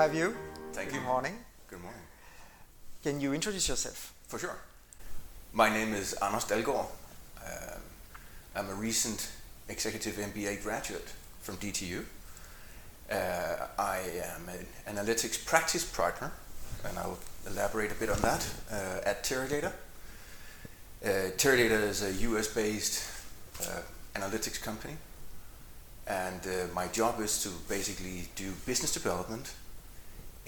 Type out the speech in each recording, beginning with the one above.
have you. Thank Good you. morning. Good morning. Can you introduce yourself? For sure. My name is Anders Dalgaard. Um, I'm a recent executive MBA graduate from DTU. Uh, I am an analytics practice partner, and I'll elaborate a bit on that, uh, at Teradata. Uh, Teradata is a US based uh, analytics company, and uh, my job is to basically do business development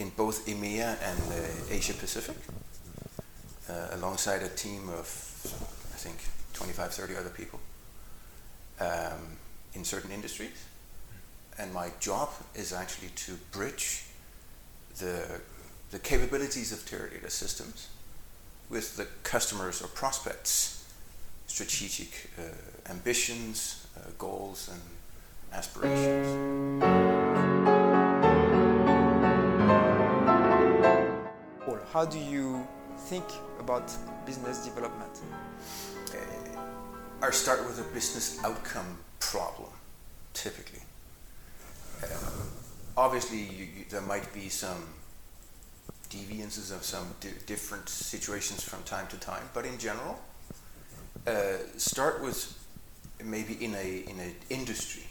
in both EMEA and uh, Asia Pacific, uh, alongside a team of, I think, 25, 30 other people um, in certain industries. And my job is actually to bridge the, the capabilities of Teradata systems with the customers or prospects' strategic uh, ambitions, uh, goals, and aspirations. How do you think about business development? I start with a business outcome problem, typically. Uh, obviously, you, you, there might be some deviances of some di- different situations from time to time, but in general, uh, start with maybe in a in an industry.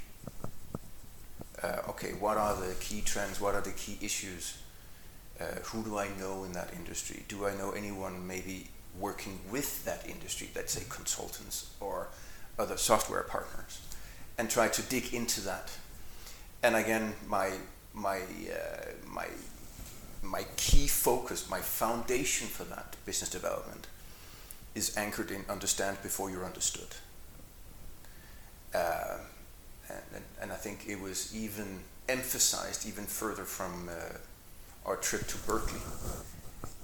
Uh, okay, what are the key trends? What are the key issues? Uh, who do I know in that industry? Do I know anyone maybe working with that industry, let's say consultants or other software partners, and try to dig into that. And again, my my uh, my my key focus, my foundation for that business development, is anchored in understand before you're understood. Uh, and, and I think it was even emphasized even further from uh, our trip to Berkeley,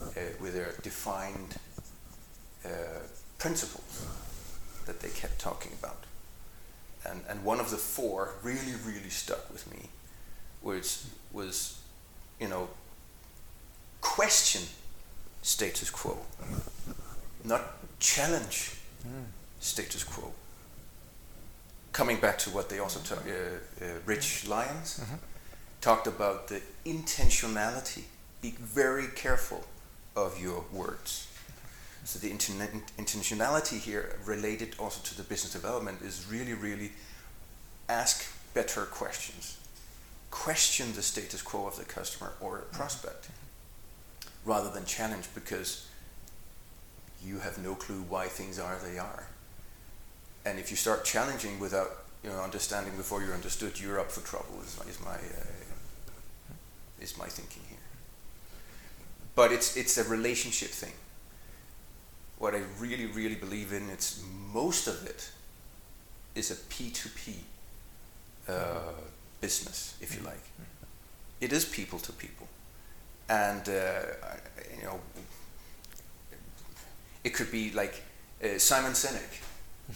uh, with their defined uh, principles that they kept talking about. And, and one of the four really, really stuck with me was, was you know, question status quo, not challenge status quo. Coming back to what they also talked, uh, uh, Rich Lyons talked about the intentionality. Be very careful of your words. So the inten- intentionality here, related also to the business development, is really, really ask better questions. Question the status quo of the customer or prospect, rather than challenge because you have no clue why things are they are. And if you start challenging without you know understanding before you're understood, you're up for trouble. Is, is my uh, is my thinking here. But it's it's a relationship thing. What I really really believe in, it's most of it is a P two P business, if you like. It is people to people, and uh, you know, it could be like uh, Simon Sinek,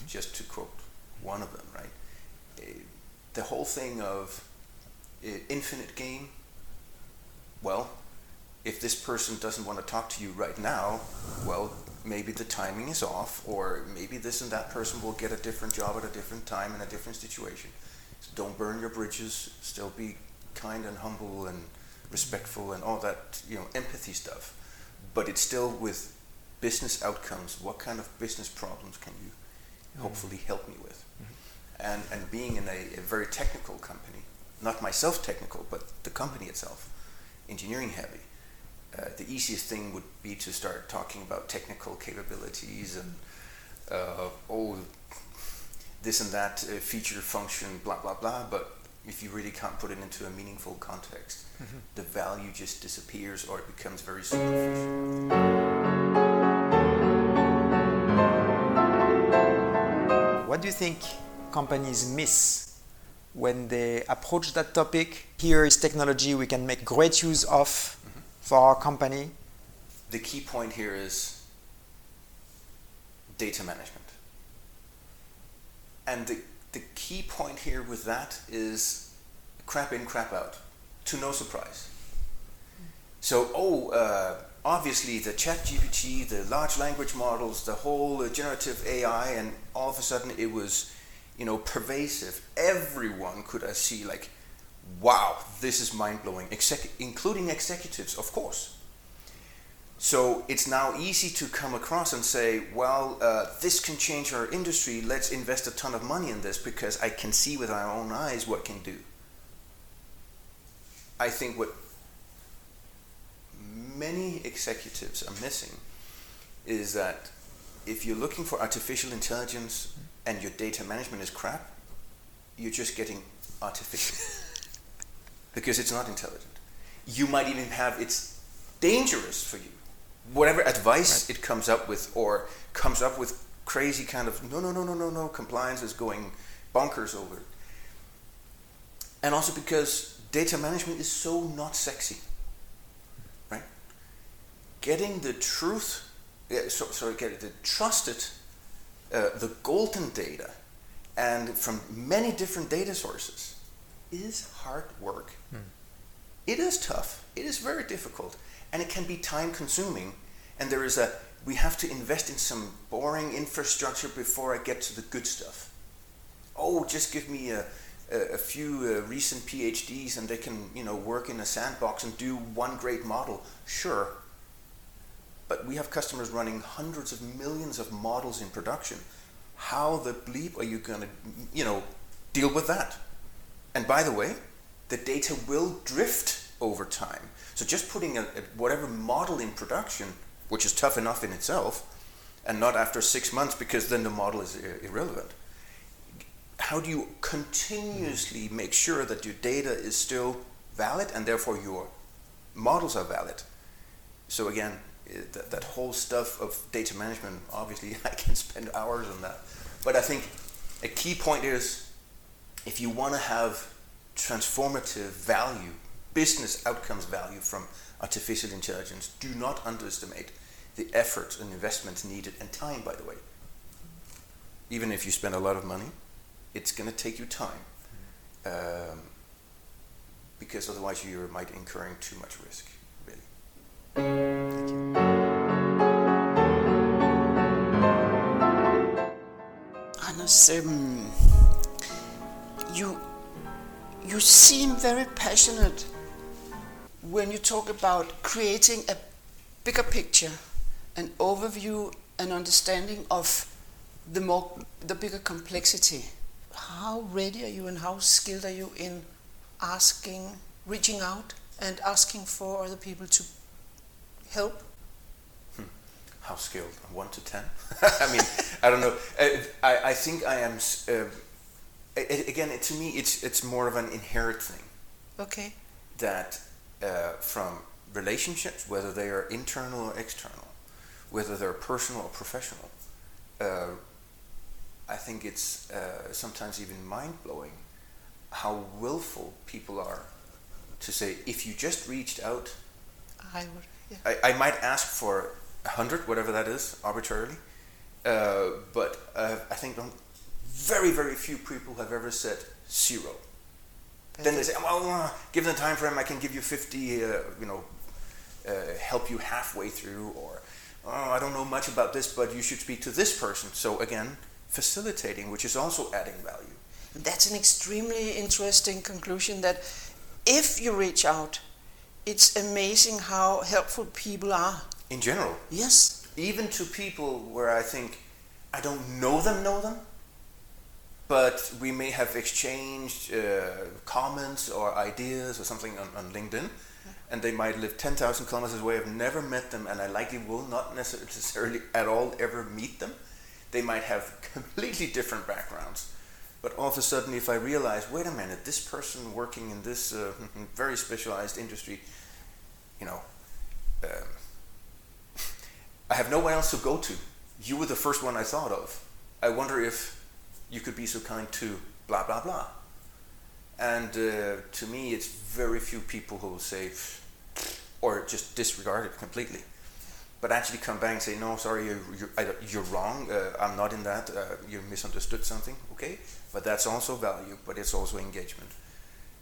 just to quote one of them, right? The whole thing of infinite game. Well, if this person doesn't want to talk to you right now, well, maybe the timing is off, or maybe this and that person will get a different job at a different time in a different situation. So don't burn your bridges. Still be kind and humble and respectful and all that, you know, empathy stuff. But it's still with business outcomes. What kind of business problems can you mm-hmm. hopefully help me with? Mm-hmm. And and being in a, a very technical company, not myself technical, but the company itself, engineering heavy. Uh, the easiest thing would be to start talking about technical capabilities and uh, oh, this and that uh, feature function, blah blah blah. But if you really can't put it into a meaningful context, the value just disappears or it becomes very superficial. What do you think companies miss when they approach that topic? Here is technology we can make great use of for our company. The key point here is data management. And the, the key point here with that is crap in, crap out, to no surprise. So, oh, uh, obviously the chat GPT, the large language models, the whole generative AI, and all of a sudden it was, you know, pervasive. Everyone could uh, see like, wow, this is mind blowing, Exec- including executives, of course. So it's now easy to come across and say, well, uh, this can change our industry. Let's invest a ton of money in this because I can see with my own eyes what can do. I think what many executives are missing is that if you're looking for artificial intelligence and your data management is crap, you're just getting artificial because it's not intelligent. You might even have it's dangerous for you. Whatever advice right. it comes up with or comes up with crazy kind of no no no no no no compliance is going bonkers over it. And also because data management is so not sexy. Right? Getting the truth uh, so, sorry, get it the trusted uh, the golden data and from many different data sources is hard work. Hmm. It is tough. It is very difficult, and it can be time consuming. And there is a we have to invest in some boring infrastructure before I get to the good stuff. Oh, just give me a, a, a few uh, recent PhDs and they can you know work in a sandbox and do one great model. Sure, but we have customers running hundreds of millions of models in production. How the bleep are you going to you know deal with that? And by the way, the data will drift over time. So just putting a, a, whatever model in production, which is tough enough in itself, and not after six months because then the model is ir- irrelevant. How do you continuously make sure that your data is still valid and therefore your models are valid? So again, that, that whole stuff of data management, obviously I can spend hours on that. But I think a key point is if you want to have transformative value, business outcomes value from artificial intelligence, do not underestimate the effort and investments needed and time, by the way. Even if you spend a lot of money, it's going to take you time. Um, because otherwise you might incurring too much risk, really. Thank you. Um, you you seem very passionate when you talk about creating a bigger picture, an overview, an understanding of the more the bigger complexity. How ready are you and how skilled are you in asking, reaching out and asking for other people to help? How skilled? One to ten? I mean, I don't know. Uh, I, I think I am. Uh, it, again, it, to me, it's it's more of an inherent thing. Okay. That uh, from relationships, whether they are internal or external, whether they're personal or professional, uh, I think it's uh, sometimes even mind blowing how willful people are to say, if you just reached out, I would. Yeah. I, I might ask for a hundred, whatever that is, arbitrarily, uh, but uh, I think very, very few people have ever said zero. Then they say, well, uh, given the time frame, I can give you 50, uh, you know, uh, help you halfway through, or oh, I don't know much about this, but you should speak to this person. So again, facilitating, which is also adding value. That's an extremely interesting conclusion that if you reach out, it's amazing how helpful people are. In general. Yes. Even to people where I think I don't know them, know them, but we may have exchanged uh, comments or ideas or something on, on LinkedIn, and they might live 10,000 kilometers away. I've never met them, and I likely will not necessarily at all ever meet them. They might have completely different backgrounds. But all of a sudden, if I realize, wait a minute, this person working in this uh, very specialized industry, you know, um, have no one else to go to. You were the first one I thought of. I wonder if you could be so kind to blah blah blah. And uh, to me, it's very few people who will say, or just disregard it completely, but actually come back and say, no, sorry, you're, you're, you're wrong. Uh, I'm not in that. Uh, you misunderstood something. Okay, but that's also value, but it's also engagement,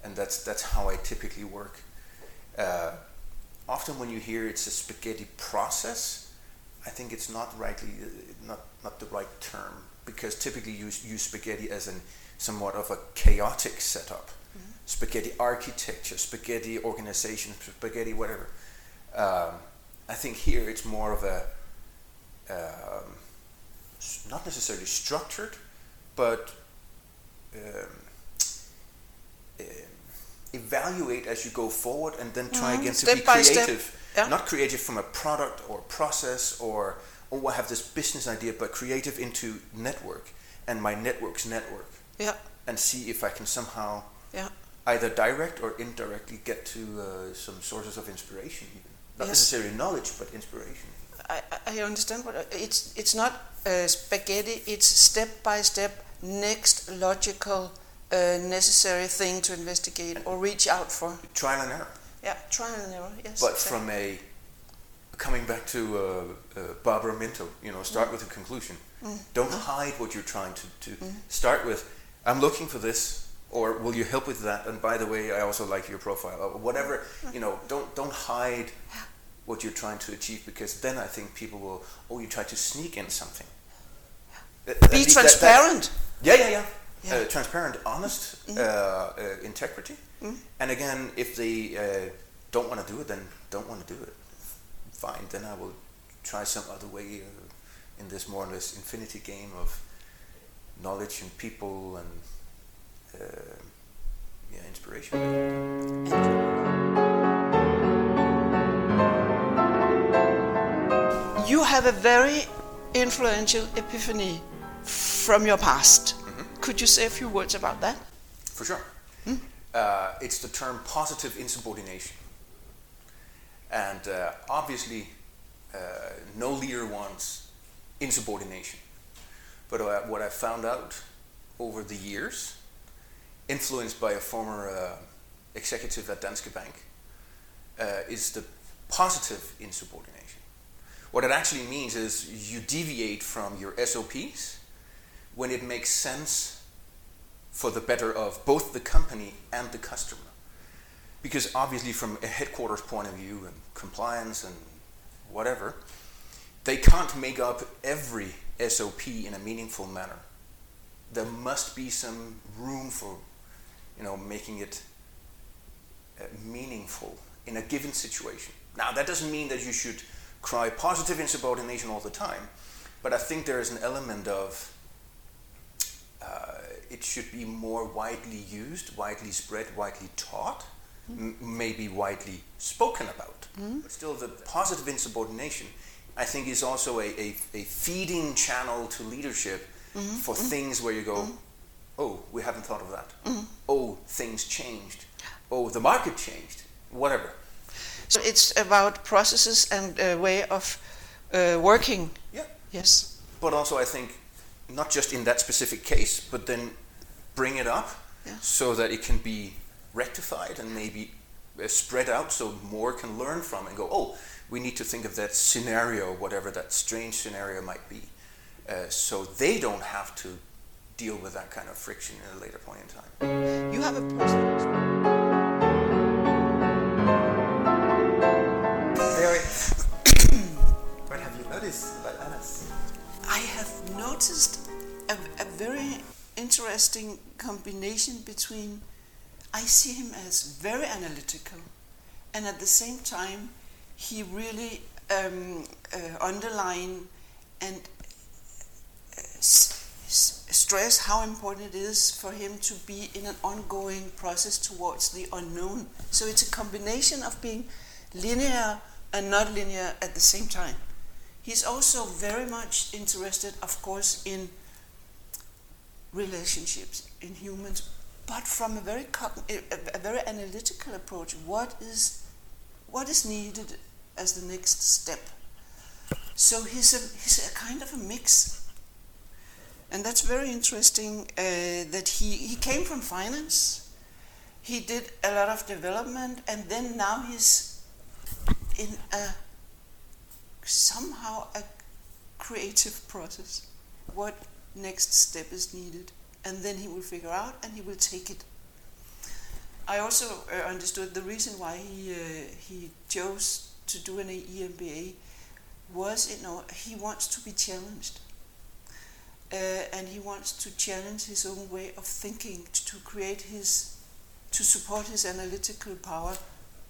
and that's that's how I typically work. Uh, often when you hear it's a spaghetti process, I think it's not rightly not not the right term because typically you use spaghetti as an somewhat of a chaotic setup. Mm-hmm. spaghetti architecture, spaghetti organization, spaghetti whatever. Um, I think here it's more of a um, not necessarily structured, but um, um, evaluate as you go forward and then try Mhm, again to step be by step. Yeah. Not creative from a product or process or oh I have this business idea, but creative into network and my network's network Yeah, and see if I can somehow yeah. either direct or indirectly get to uh, some sources of inspiration even. Not Yes. necessarily knowledge, but inspiration. I, I understand what it's. It's not uh, spaghetti. It's step by step, next logical, uh, necessary thing to investigate or reach out for. Trial and error. Yeah, trial and error. Yes. But exactly. from a coming back to uh, uh, Barbara Minto, you know, start mm. with a conclusion. Mm. Don't uh-huh. hide what you're trying to, to mm-hmm. start with. I'm looking for this, or will you help with that? And by the way, I also like your profile, or whatever. Mm-hmm. You know, don't don't hide what you're trying to achieve because then I think people will. Oh, you try to sneak in something. Be least that- that- transparent. yeah, yeah, yeah. Yeah. Mm-hmm. Uh, transparent, honest, uh, uh, integrity. And again, if they uh, don't want to do it, then don't want to do it. Fine, then I will try some other way uh, in this more or less infinity game of knowledge and people and uh, yeah, inspiration. You have a very influential epiphany from your past. Could you say a few words about that? For sure. Uh, it's the term positive insubordination. And uh, obviously, uh, no leader wants insubordination. But uh, what I found out over the years, influenced by a former uh, executive at Danske Bank, uh, is the positive insubordination. What it actually means is you deviate from your SOPs when it makes sense for the better of both the company and the customer. Because obviously, from a headquarters point of view and compliance and whatever, they can't make up every SOP in a meaningful manner. There must be some room for, you know, making it uh, meaningful in a given situation. Now, that doesn't mean that you should cry positive insubordination all the time, but I think there is an element of it should be more widely used, widely spread, widely taught, m- maybe widely spoken about. Hmm? But still, the positive insubordination, I think, is also a, a, a feeding channel to leadership hmm? for hmm? things where you go, oh, we haven't thought of that. Oh, things changed. Oh, the market changed. Whatever. So it's about processes and a way of uh, working. Yeah. Yes. But also, I think, not just in that specific case, but then bring it up Yeah. so that it can be rectified and maybe uh, spread out so more can learn from and go, oh, we need to think of that scenario, whatever that strange scenario might be, uh, so they don't have to deal with that kind of friction at a later point in time. You have a personal. Very. what have you noticed noticed a, a very interesting combination between. I see him as very analytical, and at the same time, he really um, uh, underline and uh, s- s- stress how important it is for him to be in an ongoing process towards the unknown. So it's a combination of being linear and not linear at the same time. He's also very much interested, of course, in relationships, in humans, but from a very a very analytical approach. What is what is needed as the next step? So he's a he's a kind of a mix, and that's very interesting. Uh, that he he came from finance, he did a lot of development, and then now he's in a somehow a creative process. What next step is needed, and then he will figure out and he will take it. I also uh, understood the reason why he uh, he chose to do an EMBA was you know he wants to be challenged. Uh, and he wants to challenge his own way of thinking to, to create his to support his analytical power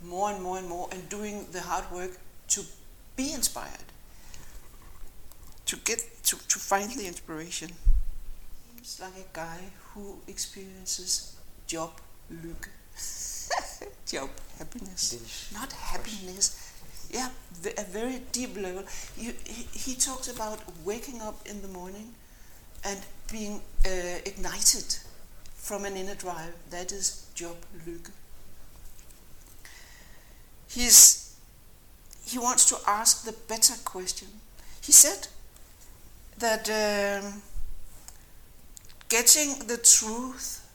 more and more and more and doing the hard work to be inspired, to get to, to find the inspiration. Seems like a guy who experiences job lykke. job happiness. Delish. Not happiness. Yeah, a very deep level. You, he, he talks about waking up in the morning and being uh, ignited from an inner drive. That is job lykke. He's, he wants to ask the better question. He said that um, getting the truth,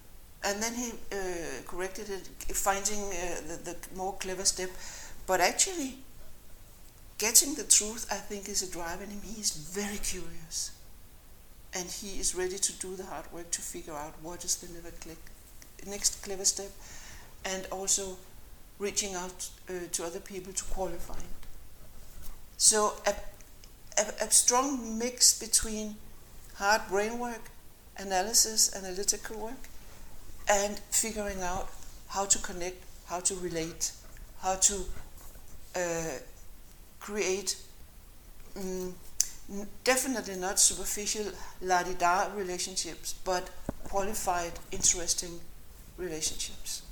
and then he uh, corrected it, finding uh, the, the more clever step, but actually getting the truth, I think, is a drive in him. He is very curious. And he is ready to do the hard work to figure out what is the next clever step, and also reaching out uh, to other people to qualify it. So, a, a, a strong mix between hard brain work, analysis, analytical work, and figuring out how to connect, how to relate, how to uh, create n- definitely not superficial la di da relationships, but qualified, interesting relationships.